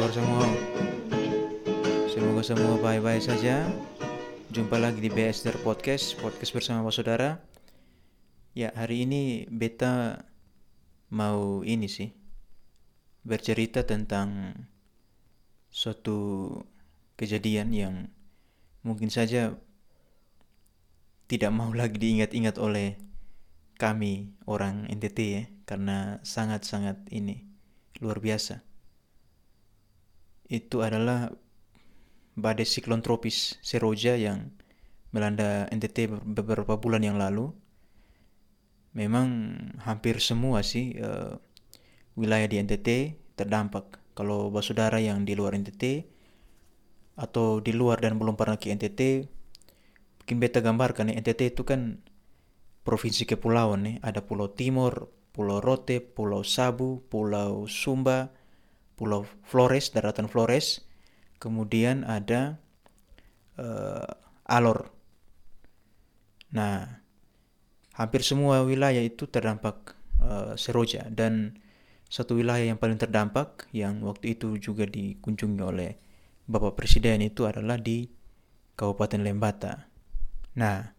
kabar semua? Semoga semua baik-baik saja. Jumpa lagi di BSDR Podcast, podcast bersama Pak Saudara. Ya, hari ini beta mau ini sih bercerita tentang suatu kejadian yang mungkin saja tidak mau lagi diingat-ingat oleh kami orang NTT ya karena sangat-sangat ini luar biasa itu adalah badai siklon tropis Seroja yang melanda NTT beberapa bulan yang lalu. Memang hampir semua sih uh, wilayah di NTT terdampak. Kalau saudara yang di luar NTT atau di luar dan belum pernah ke NTT, mungkin beta gambarkan nih NTT itu kan provinsi kepulauan nih. Ada Pulau Timur, Pulau Rote, Pulau Sabu, Pulau Sumba, Pulau Flores, daratan Flores. Kemudian ada uh, Alor. Nah, hampir semua wilayah itu terdampak uh, seroja dan satu wilayah yang paling terdampak yang waktu itu juga dikunjungi oleh Bapak Presiden itu adalah di Kabupaten Lembata. Nah,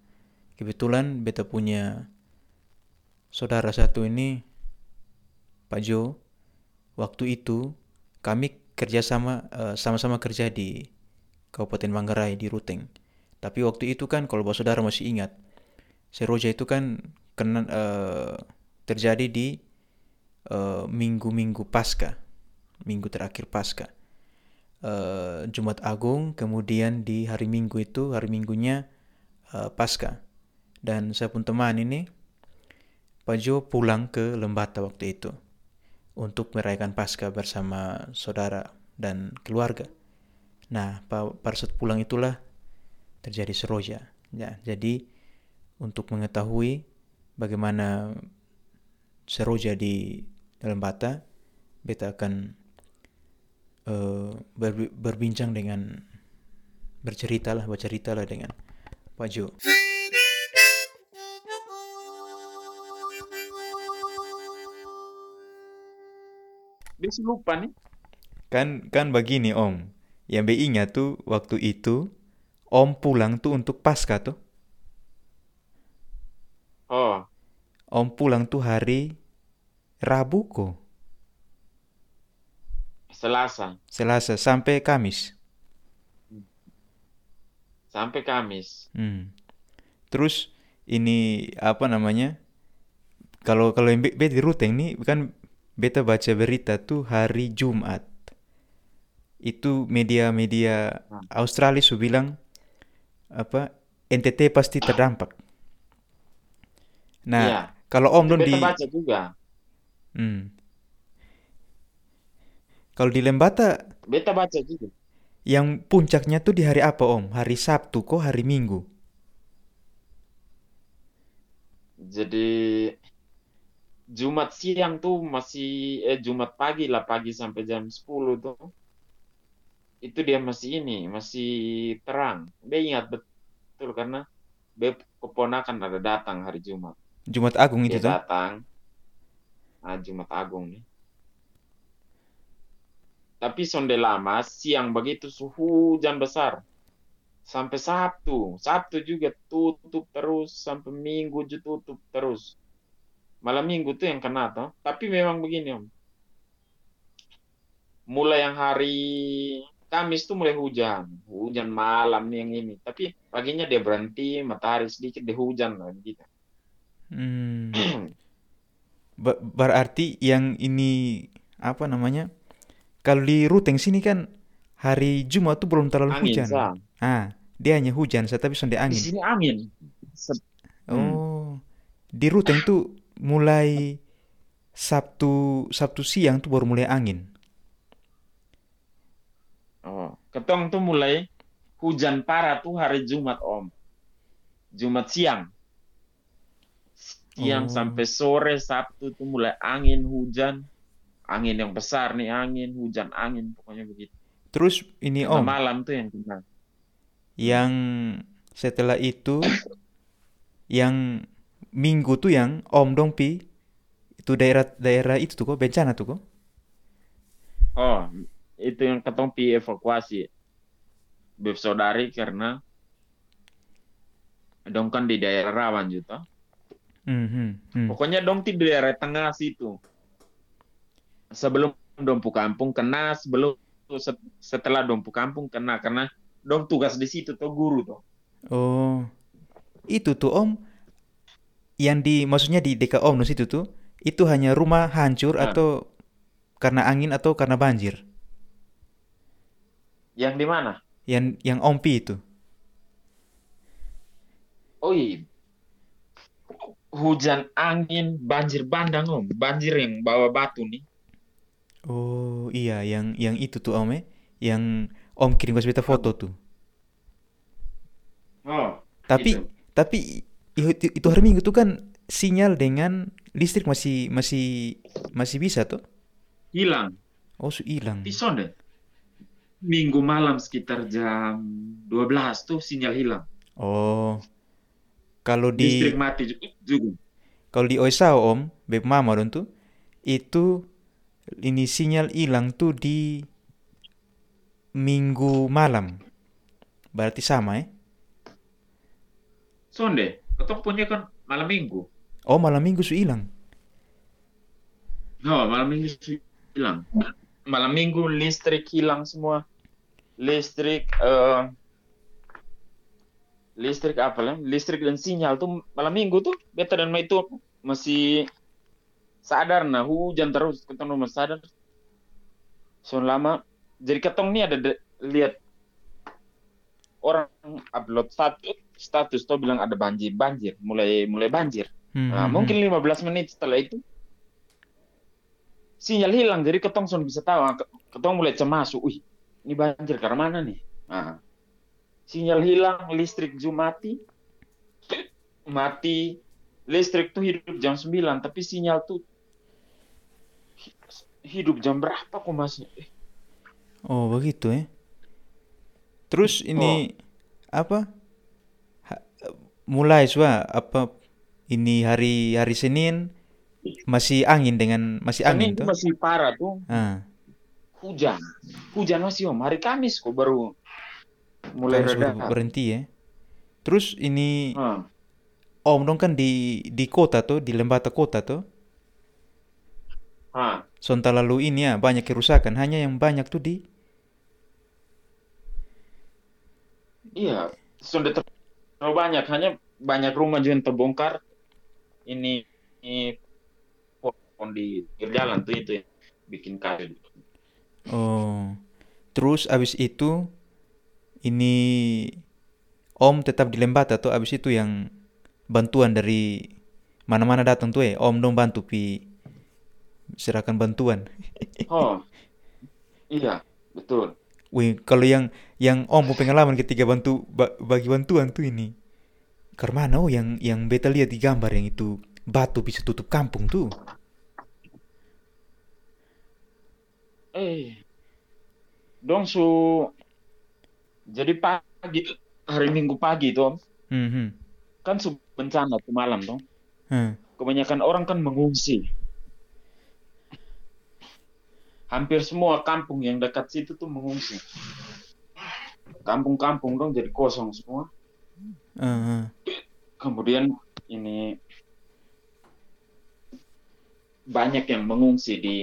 kebetulan beta punya saudara satu ini, Pak Jo, waktu itu kami kerjasama uh, sama-sama kerja di Kabupaten Manggarai di Ruteng. Tapi waktu itu kan kalau bapak saudara masih ingat, Seroja itu kan kena uh, terjadi di eh, minggu-minggu uh, pasca, minggu terakhir pasca. Uh, Jumat Agung, kemudian di hari Minggu itu hari Minggunya uh, pasca. Dan saya pun teman ini, Pak Jo pulang ke Lembata waktu itu untuk merayakan Paskah bersama saudara dan keluarga. Nah, pada saat pulang itulah terjadi seroja. Ya, jadi untuk mengetahui bagaimana seroja di dalam bata, beta akan uh, ber, berbincang dengan bercerita lah, bercerita lah dengan Pak Jo. Bisa lupa nih. Kan kan begini Om. Yang Be ingat tuh waktu itu Om pulang tuh untuk pasca tuh. Oh. Om pulang tuh hari Rabu kok. Selasa. Selasa sampai Kamis. Sampai Kamis. Hmm. Terus ini apa namanya? Kalau kalau yang di Ruteng nih kan beta baca berita tuh hari Jumat. Itu media-media hmm. Australia su bilang apa NTT pasti terdampak. Nah, iya. kalau Om don di baca juga. Hmm. Kalau di Lembata Beta baca juga. Yang puncaknya tuh di hari apa Om? Hari Sabtu kok hari Minggu? Jadi Jumat siang tuh masih eh Jumat pagi lah pagi sampai jam 10 tuh. Itu dia masih ini masih terang. Dia ingat betul karena dia keponakan ada datang hari Jumat. Jumat Agung itu dia datang. Ah Jumat Agung nih. Tapi sonde lama siang begitu suhu hujan besar. Sampai Sabtu. Sabtu juga tutup terus sampai Minggu juga tutup terus malam minggu tuh yang kena toh. Tapi memang begini om. Mulai yang hari Kamis tuh mulai hujan. Hujan malam nih yang ini. Tapi paginya dia berhenti matahari sedikit dia hujan lagi gitu. Hmm. berarti yang ini apa namanya kalau di Ruteng sini kan hari Jumat tuh belum terlalu angin, hujan. Sah. ah dia hanya hujan tapi sonde angin. di sini angin. Oh. Di Ruteng tuh mulai Sabtu Sabtu siang tuh baru mulai angin. Oh, ketong tuh mulai hujan parah tuh hari Jumat Om. Jumat siang. Siang oh. sampai sore Sabtu tuh mulai angin hujan. Angin yang besar nih angin, hujan angin pokoknya begitu. Terus ini Om. Malam tuh yang kena. Yang setelah itu yang minggu tuh yang Om Dong Pi itu daerah daerah itu tuh kok bencana tuh kok. Oh, itu yang ketong pi evakuasi beb saudari karena dong kan di daerah rawan juga. Mhm, hmm. Pokoknya dong di daerah tengah situ. Sebelum dong pu kampung kena, sebelum set- setelah dong pu kampung kena karena dong tugas di situ tuh guru tuh. Oh, itu tuh Om, yang di maksudnya di deka Om Nus itu tuh, itu hanya rumah hancur Ah. atau karena angin atau karena banjir? Yang di mana? Yang yang Om pi itu. Oh iya. Hujan angin, banjir bandang om, banjir yang bawa batu nih. Oh iya, yang yang itu tuh Om eh, yang Om kirim ke beta foto tuh. Oh, Tapi itu. tapi itu, itu hari Minggu tuh kan sinyal dengan listrik masih masih masih bisa tuh. hilang. Oh, su hilang. Pison deh. Minggu malam sekitar jam 12 tuh sinyal hilang. Oh, kalau di Listrik mati ju- juga. Kalau di Oisao om, beb mama dong tuh, itu ini sinyal hilang tuh di minggu malam. Berarti sama ya? Sonde, ketong punya kan malam minggu. Oh malam minggu su hilang. Oh, malam minggu sih hilang. Malam minggu listrik hilang semua. Listrik, eh listrik apa lah? Listrik dan sinyal tuh malam minggu tuh beta dan itu masih sadar nah hujan terus ketemu masih sadar. So lama. Jadi ketong nih ada de- lihat orang upload status status tuh bilang ada banjir banjir. Mulai mulai banjir. Hmm, Nah, hmm, mungkin hmm. 15 menit setelah itu sinyal hilang. Jadi ketong son bisa tahu. Ah, ke- ketong mulai cemas. Wih ini banjir karena mana nih? Nah, sinyal hilang listrik juga mati. Mati. Listrik tuh hidup jam 9 tapi sinyal tuh hi- hidup jam berapa kok masih Eh, Oh begitu ya. Terus ini apa? Ha- mulai sua apa? Ini hari hari Senin masih angin dengan masih angin Senin tuh masih parah tuh Ah, hujan hujan masih om hari Kamis kok baru mulai reda ber- berhenti ya. Terus ini Ah, Om dong kan di di kota tuh, di Lembata kota tuh. ah. Sonta lalu ini ya banyak kerusakan. Hanya yang banyak tuh di Iya, sudah ter- terlalu banyak. Hanya banyak rumah juga yang terbongkar. Ini, ini pohon di pinggir jalan tuh itu yang bikin kayu. Oh, terus abis itu ini Om tetap di Lembata tuh abis itu yang bantuan dari mana-mana datang tuh eh Om dong bantu pi serahkan bantuan. Oh, iya, betul. Wih, kalau yang yang Om punya pengalaman ketika bantu ba- bagi bantuan tuh ini karena oh yang yang beta lihat di gambar yang itu batu bisa tutup kampung tuh. Eh, dong su. Jadi pagi, hari Minggu pagi tuh, Om, Hmm, hmm. kan su bencana tuh malam tuh. Hmm. Kebanyakan orang kan mengungsi. Hampir semua kampung yang dekat situ tuh mengungsi. Kampung-kampung dong jadi kosong semua. Ah. Kemudian ini banyak yang mengungsi di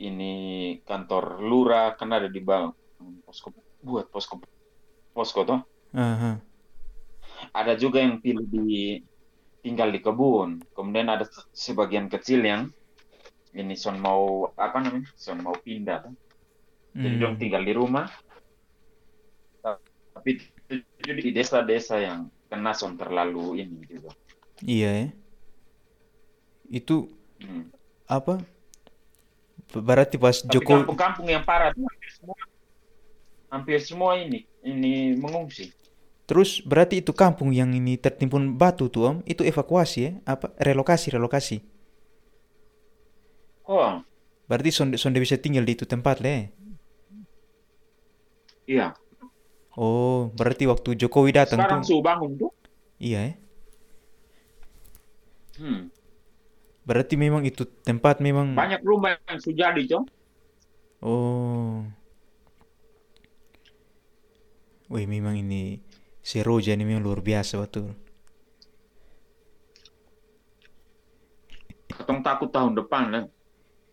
ini kantor lurah karena ada di bawah posko buat posko posko tuh. Ah, ah. Ada juga yang pilih di tinggal di kebun. Kemudian ada sebagian kecil yang ini son mau apa namanya? Son mau pindah. Jadi Hmm. dong tinggal di rumah. Tapi itu di desa-desa yang kena son terlalu ini juga. Iya ya. Itu Hmm. apa? Berarti pas Tapi Jokowi kampung-kampung yang parah tuh hampir semua, hampir semua ini ini mengungsi. Terus berarti itu kampung yang ini tertimbun batu tuh om, itu evakuasi ya? Apa relokasi relokasi? Oh, Berarti sonde sonde bisa tinggal di itu tempat le? iya. Oh, berarti waktu Jokowi datang Sekarang tuh, su bangun tuh. iya ya? Hmm. Berarti memang itu tempat memang, Banyak rumah yang sudah jadi, Cong. Oh. Wih, memang ini si Roja ini memang luar biasa betul. Katong takut tahun depan lah.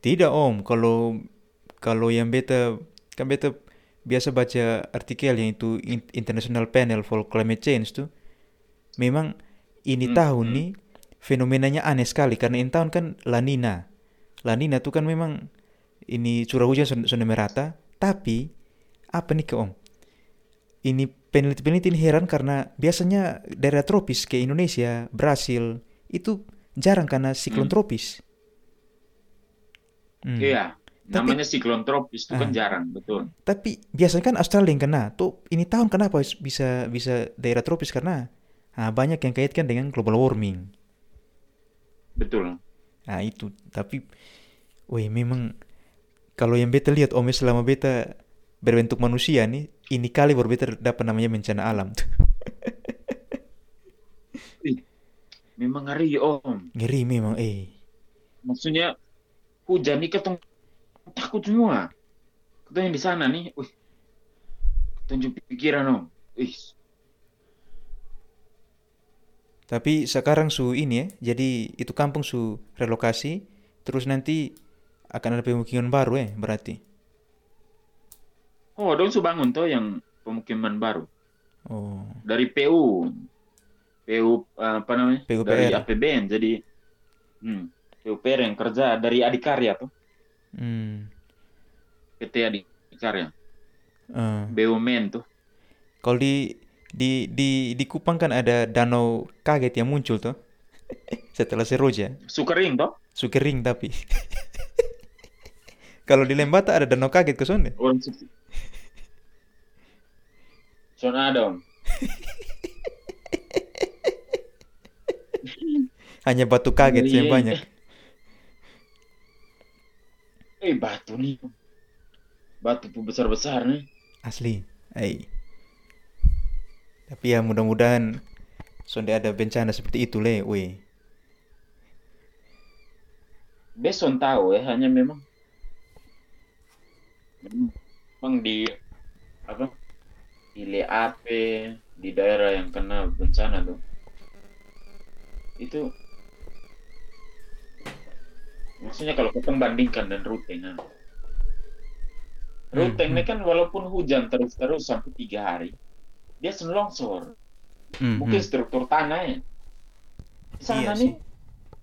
Tidak om, kalau kalau yang beta kan beta biasa baca artikel yang itu In- International Panel for Climate Change tuh, memang ini Hmm, tahun hmm. nih fenomenanya aneh sekali karena ini tahun kan La Nina. La Nina tuh kan memang ini curah hujan sudah, sudah merata, tapi apa nih ke om? Ini peneliti-peneliti ini heran karena biasanya daerah tropis kayak Indonesia, Brasil itu jarang karena siklon Hmm. tropis. Hmm. Iya, Tapi namanya siklon tropis itu kan ah, jarang, betul. tapi biasanya kan Australia yang kena. Tuh ini tahun kenapa bisa bisa daerah tropis karena ah, banyak yang kaitkan dengan global warming. Betul. Nah itu. Tapi, wih memang kalau yang beta lihat om selama beta berbentuk manusia nih, ini kali baru beta dapat namanya bencana alam tuh. Memang ngeri om. Ngeri memang, eh. Maksudnya hujan nih ketemu takut semua. Yang di sana nih, wih, tunjuk pikiran om. Ih, Tapi sekarang su ini ya, jadi itu kampung su relokasi, terus nanti akan ada pemukiman baru eh, berarti. oh dong su bangun tuh yang pemukiman baru Oh, dari PU, PU apa namanya? Dari PUPR. APBN jadi hmm, PUPR yang kerja dari Adikarya tuh, Hmm. PT Adikarya, eh. BUMN tuh. Kalau di di di di Kupang kan ada danau kaget yang muncul tuh setelah Seroja, Sukering toh, Sukering tapi. Kalau di Lembata ada danau kaget ke sana. Zona ada om. Hanya batu kaget Iya, yang iya. banyak. Eh batu nih, batu tuh besar-besar nih. Asli. Ai. Tapi ya mudah-mudahan sonde ada bencana seperti itu le, weh. Beson tahu ya, hanya memang memang di apa di LAP di daerah yang kena bencana tuh itu maksudnya kalau kita bandingkan dan Ruteng nah. Hmm, Ruteng ini hmm. kan walaupun hujan terus-terus sampai tiga hari dia selalu longsor Hmm, mungkin hmm. struktur tanahnya di Iya sana sih. nih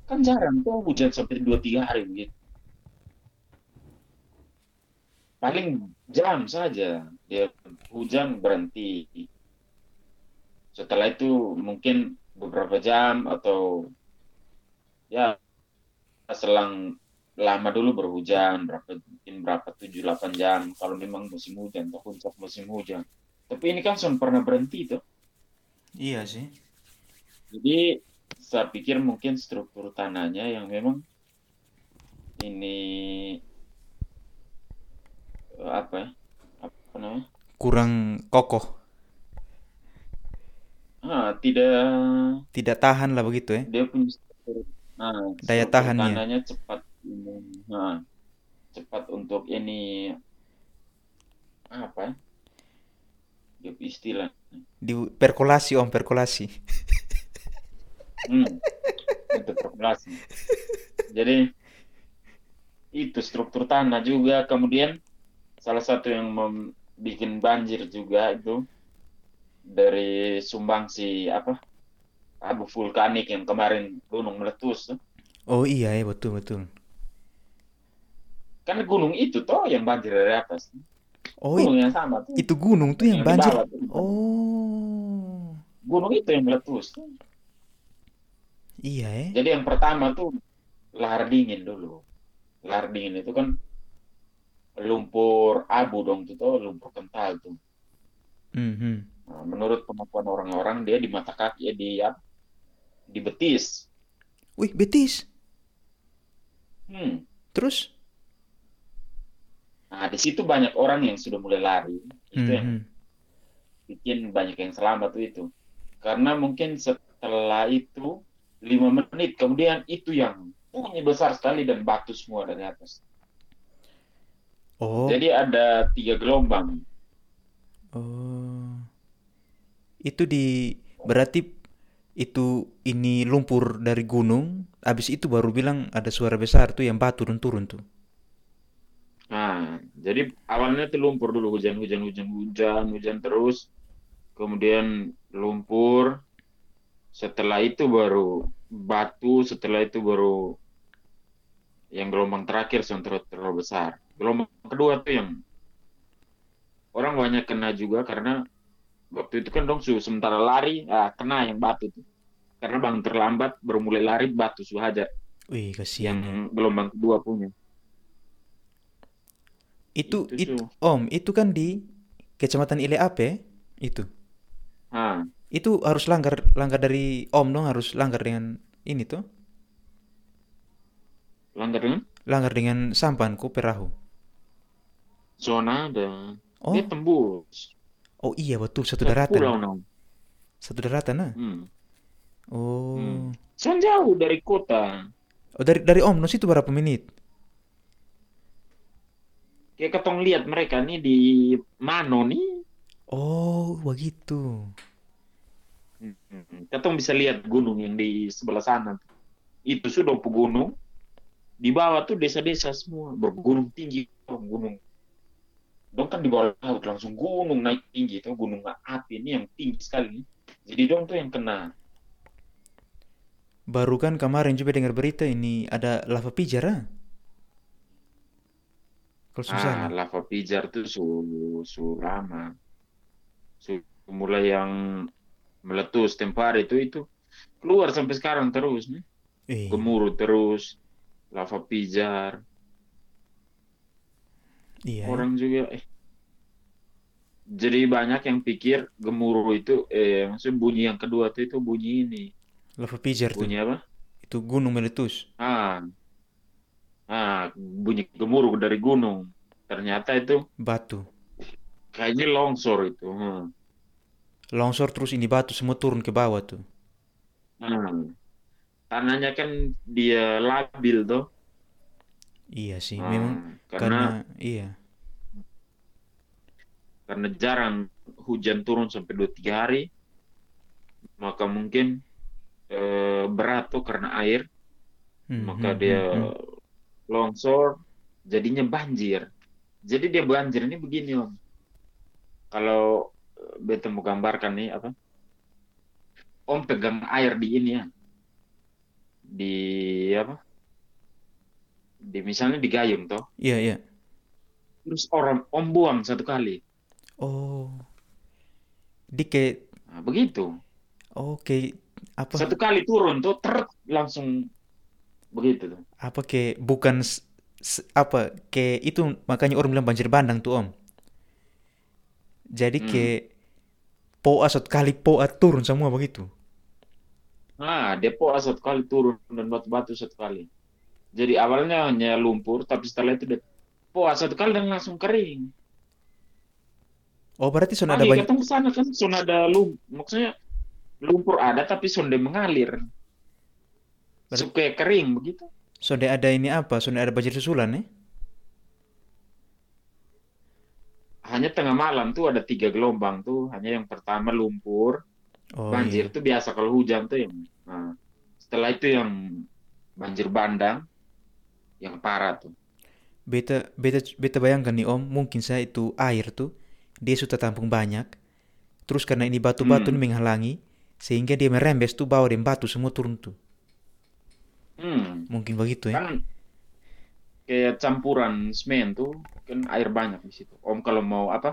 kan jarang tuh hujan sampai dua tiga hari begitu paling jam saja dia hujan berhenti setelah itu mungkin beberapa jam atau ya selang lama dulu berhujan berapa mungkin berapa tujuh delapan jam. Kalau memang musim hujan atau puncak musim hujan. Tapi ini kan sudah pernah berhenti tuh Iya sih. jadi saya pikir mungkin struktur tanahnya yang memang ini apa ya apa namanya? Kurang kokoh, ah tidak tidak tahan lah begitu ya. dia punya struktur ah, Daya tahannya. tanahnya cepat ini. Ah, cepat untuk ini apa ya? Istilah. Di perkolasi om, perkolasi. hmm, untuk populasi jadi itu struktur tanah juga. Kemudian salah satu yang mem- bikin banjir juga itu dari sumbangsi apa abu vulkanik yang kemarin gunung meletus tuh. Oh iya ya betul betul. kan gunung itu toh yang banjir dari atas Oh gunung yang sama tuh itu gunung tuh yang yang banjir. bawah tuh. Oh gunung itu yang meletus tuh. iya ya. jadi yang pertama tuh lahar dingin dulu lahar dingin itu kan lumpur abu dong tuh toh lumpur kental tuh Mhm. Nah, menurut pengakuan orang-orang dia di mata kaki ya di ya, di betis. Wih betis. Hmm. Terus? Nah, di situ banyak orang yang sudah mulai lari. Itu yang Mhm. bikin banyak yang selamat tuh itu. Karena mungkin setelah itu lima menit kemudian itu yang bunyi besar sekali dan batu semua dari atas. Oh, Jadi ada tiga gelombang. oh. Itu di berarti itu ini lumpur dari gunung, habis itu baru bilang ada suara besar tuh yang batu dan turun tuh. Nah, jadi awalnya itu lumpur dulu hujan hujan hujan hujan hujan terus, kemudian lumpur, setelah itu baru batu, setelah itu baru yang gelombang terakhir yang terlalu, terlalu besar. Gelombang kedua tuh yang orang banyak kena juga karena waktu itu kan dong su sementara lari ah, kena yang batu tuh. Karena bang terlambat baru mulai lari batu su hajar Wih, kasihan ya. yang gelombang kedua punya. Itu, Itu itu, su. Om, itu kan di Kecamatan Ile Ape, itu. Ah, Itu harus langgar, langgar dari Om dong, harus langgar dengan ini tuh, langgar dengan langgar dengan sampanku perahu. zona ada dia Oh, tembus oh iya betul satu pulau daratan, nang. satu daratan nah. Hmm. Hmm. Oh, Soalnya jauh dari kota. oh dari dari Om, no situ berapa menit? Kayak ketong lihat mereka nih di Mano nih. Oh, begitu. Hmm. Ketong bisa lihat gunung yang di sebelah sana. Itu sudah pegunung. Di bawah tuh desa-desa semua bergunung tinggi, gunung. Dong kan di bawah laut langsung gunung naik tinggi itu gunung api ini yang tinggi sekali. Jadi dong tuh yang kena. Baru kan kemarin juga dengar berita ini ada lava pijar ah. Kalau nggak Ah, lava pijar tuh su, su lama. Su mulai yang meletus tempo hari itu itu keluar sampai sekarang terus nih. Eh, Gemuruh terus, lava pijar. Iya. ya. Orang juga eh jadi banyak yang pikir gemuruh itu eh maksudnya bunyi yang kedua tuh itu bunyi ini. Lava pijar tuh. Bunyi apa? Itu gunung meletus. Ah, ah bunyi gemuruh dari gunung. Ternyata itu Batu. kayaknya longsor itu. Hmm. Longsor terus ini batu semua turun ke bawah tuh. Hmm. Tanahnya kan dia labil tuh. Iya sih, memang Hmm, karena karena iya. karena jarang hujan turun sampai 2-3 hari, maka mungkin eh, berat tuh karena air, Hmm, maka hmm, dia hmm, hmm. longsor, jadinya banjir. Jadi dia banjir ini begini om. Kalau eh, beta mau gambarkan nih apa? Om pegang air di ini ya, di apa? Di misalnya di gayung toh. Iya, iya. Terus orang om buang satu kali. Oh, di ke Nah, begitu. oke apa Satu kali turun tuh ter langsung begitu tuh. apa ke bukan apa ke itu makanya orang bilang banjir bandang tuh Om. Jadi ke Hmm. poa satu kali poa turun semua begitu. Nah, depo satu kali turun dan batu-batu satu kali. Jadi awalnya hanya lumpur, tapi setelah itu depo satu kali dan langsung kering. Oh, berarti sudah ada banyak ketemu ke sana kan sudah ada lum, maksudnya lumpur ada tapi sonde mengalir. Ber- Suka kering begitu. sudah ada ini apa? Sudah ada banjir susulan nih? Hanya tengah malam tuh ada tiga gelombang tuh. Hanya yang pertama lumpur, Oh banjir iya. tuh biasa kalau hujan tuh yang. Nah, setelah itu yang banjir bandang, yang parah tuh. Beta beta beta bayangkan nih Om, mungkin saya itu air tuh dia sudah tampung banyak. Terus karena ini batu-batu Hmm, menghalangi sehingga dia merembes tuh bawah dan batu semua turun tuh. hmm. Mungkin begitu ya. Kan kayak campuran semen tuh kan air banyak di situ. Om kalau mau apa?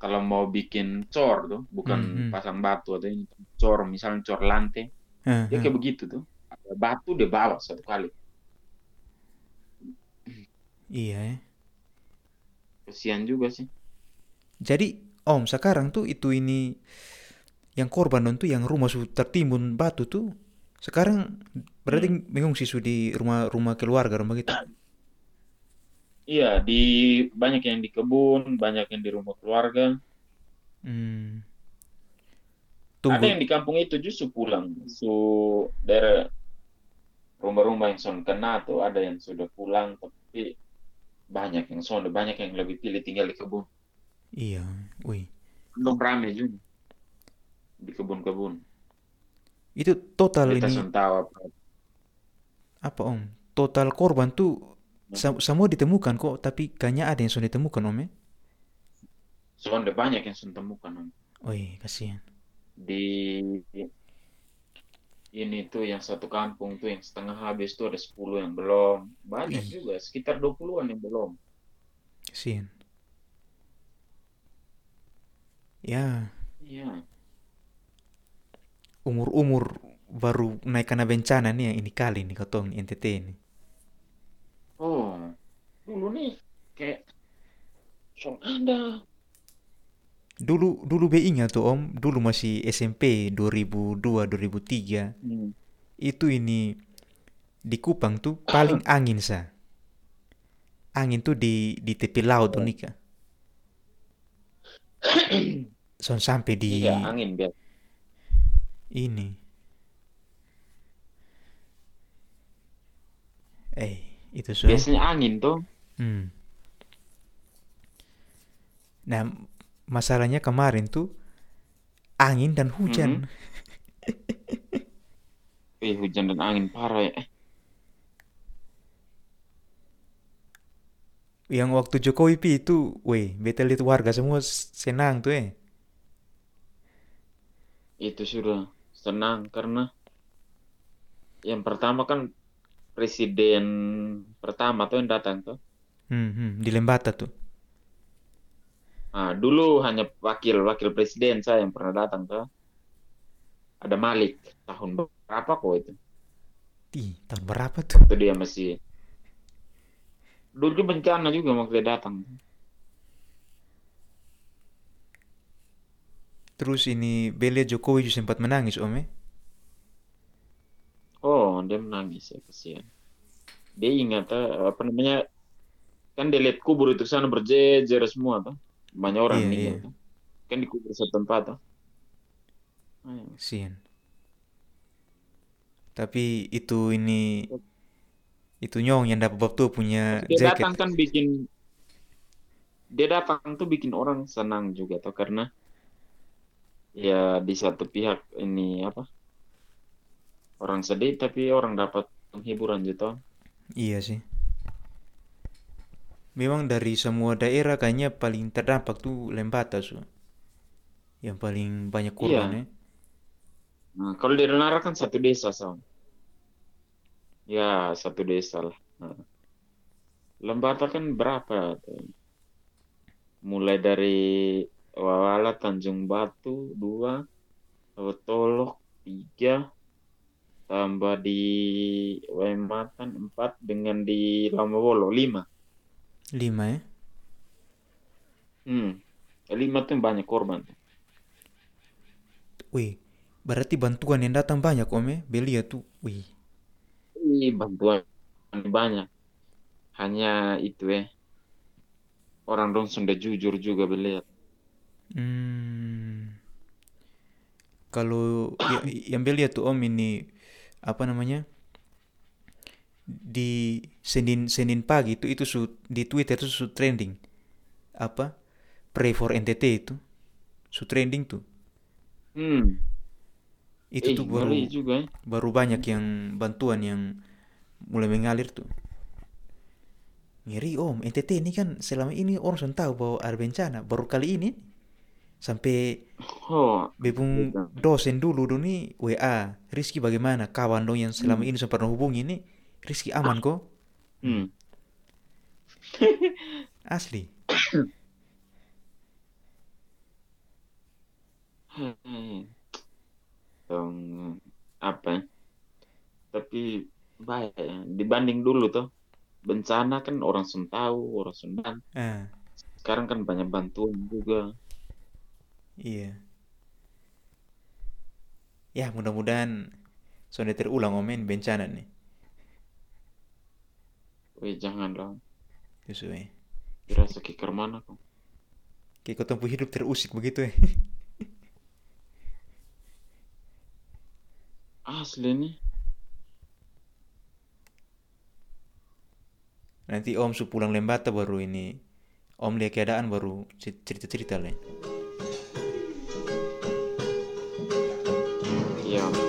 Kalau mau bikin cor tuh, Hmm, bukan hmm. pasang batu atau ini cor, misalnya cor lantai, Hah, dia hah. kayak begitu tuh. Ada batu dia bawa satu kali. Iya ya. Kesian juga sih. Jadi Om sekarang tuh itu ini yang korban tuh yang rumah su tertimbun batu tuh sekarang berarti Hmm. mengungsi su di rumah-rumah keluarga rumah gitu. Iya, di banyak yang di kebun, banyak yang di rumah keluarga. Hmm. Ada yang Tunggu. di kampung itu justru pulang. Su daerah rumah-rumah yang son kena tuh ada yang sudah pulang, tapi banyak yang sono banyak yang lebih pilih tinggal di kebun Iya, wih. belum rame juga di kebun-kebun Itu total kita ini sun tahu apa apa om? Total korban tuh Ya. semua ditemukan kok, tapi kayaknya ada yang sudah ditemukan om ya? soalnya banyak yang sun temukan Om. Wih, kasihan. di ini tuh yang satu kampung tuh yang setengah habis tuh ada 10 yang belum banyak Ih. juga sekitar 20-an yang belum Kasihan. Ya, iya umur-umur baru naik karena bencana nih yang ini kali nih katong NTT ini. oh dulu nih kayak song ada Dulu dulu be ingat tuh om, dulu masih SMP 2002 2003 Hmm. itu ini di Kupang tuh paling angin sa. Angin tuh di di tepi laut tuh nih Kak. Son sampai di iya angin biar ini. Eh, itu so. biasanya angin tuh Hmm. Nah, masalahnya kemarin tuh angin dan hujan. eh hujan dan angin parah ya Yang waktu Jokowi pi itu, weh, beta lihat warga semua senang tuh eh. itu sudah senang karena yang pertama kan presiden pertama tuh yang datang tuh Hmm, hmm, di Lembata tuh. Nah, dulu hanya wakil wakil presiden saya yang pernah datang tuh. Ada Malik tahun berapa kok itu? Ih, tahun berapa tuh? Itu dia masih dulu bencana juga waktu dia datang. Terus ini Belia Jokowi juga sempat menangis om eh. Oh, dia menangis ya kasihan. Dia ingat eh, apa namanya? Kan dia lihat kubur itu sana berjejer semua tuh. Banyak orang Iya, meninggal iya. tuh. Kan di kubur satu tempat. Ayo. Kasihan. Tapi itu ini itu nyong yang dapat bab tuh punya Dia jaket. datang kan bikin dia datang tuh bikin orang senang juga tuh karena ya di satu pihak ini apa orang sedih tapi orang dapat penghiburan gitu. Iya sih. Memang dari semua daerah kayaknya paling terdampak tuh Lembata su. Yang paling banyak korban Iya. ya. Nah, kalau di Renara kan satu desa sama. Ya satu desa lah. Nah. Lembata kan berapa? tuh? Mulai dari Wawala, Tanjung Batu dua, Tolok tiga, tambah di Waimatan empat, dengan di Lamawolo lima. Lima ya. Hmm. Lima tuh banyak korban. Wih, berarti bantuan yang datang banyak om ya. Belia tuh, wih. Ih, bantuan banyak. Hanya itu ya. Orang dong sudah jujur juga beliau. Hmm. Kalau ya- yang Belia tuh om ini apa namanya? Di Senin Senin pagi itu itu su, di Twitter itu su trending. Apa? Pray for NTT itu. Su trending tuh. Hmm. Itu Eh, tuh baru juga ya. baru banyak yang bantuan yang mulai mengalir tuh. Ngeri om, NTT ini kan selama ini orang sudah tahu bahwa ada bencana. Baru kali ini sampai Oh, bepung Iya. dosen dulu dulu nih WA Rizky bagaimana kawan dong yang selama ini sempat hubungi ini Rizky aman kok hmm. asli Hmm. Dong, apa? Tapi baik ya. Dibanding dulu tuh. Bencana kan orang sun tahu, orang sun ban- ah Sekarang kan banyak bantuan juga. iya ya mudah-mudahan sudah terulang omen bencana nih Eh janganlah. justru eh. Dirasa ke mana kau. Kayak kau tempuh hidup terusik begitu eh. Asli nih. Nanti Om su pulang Lembata baru ini. Om lihat keadaan baru cerita-cerita lain. Iya. Yeah.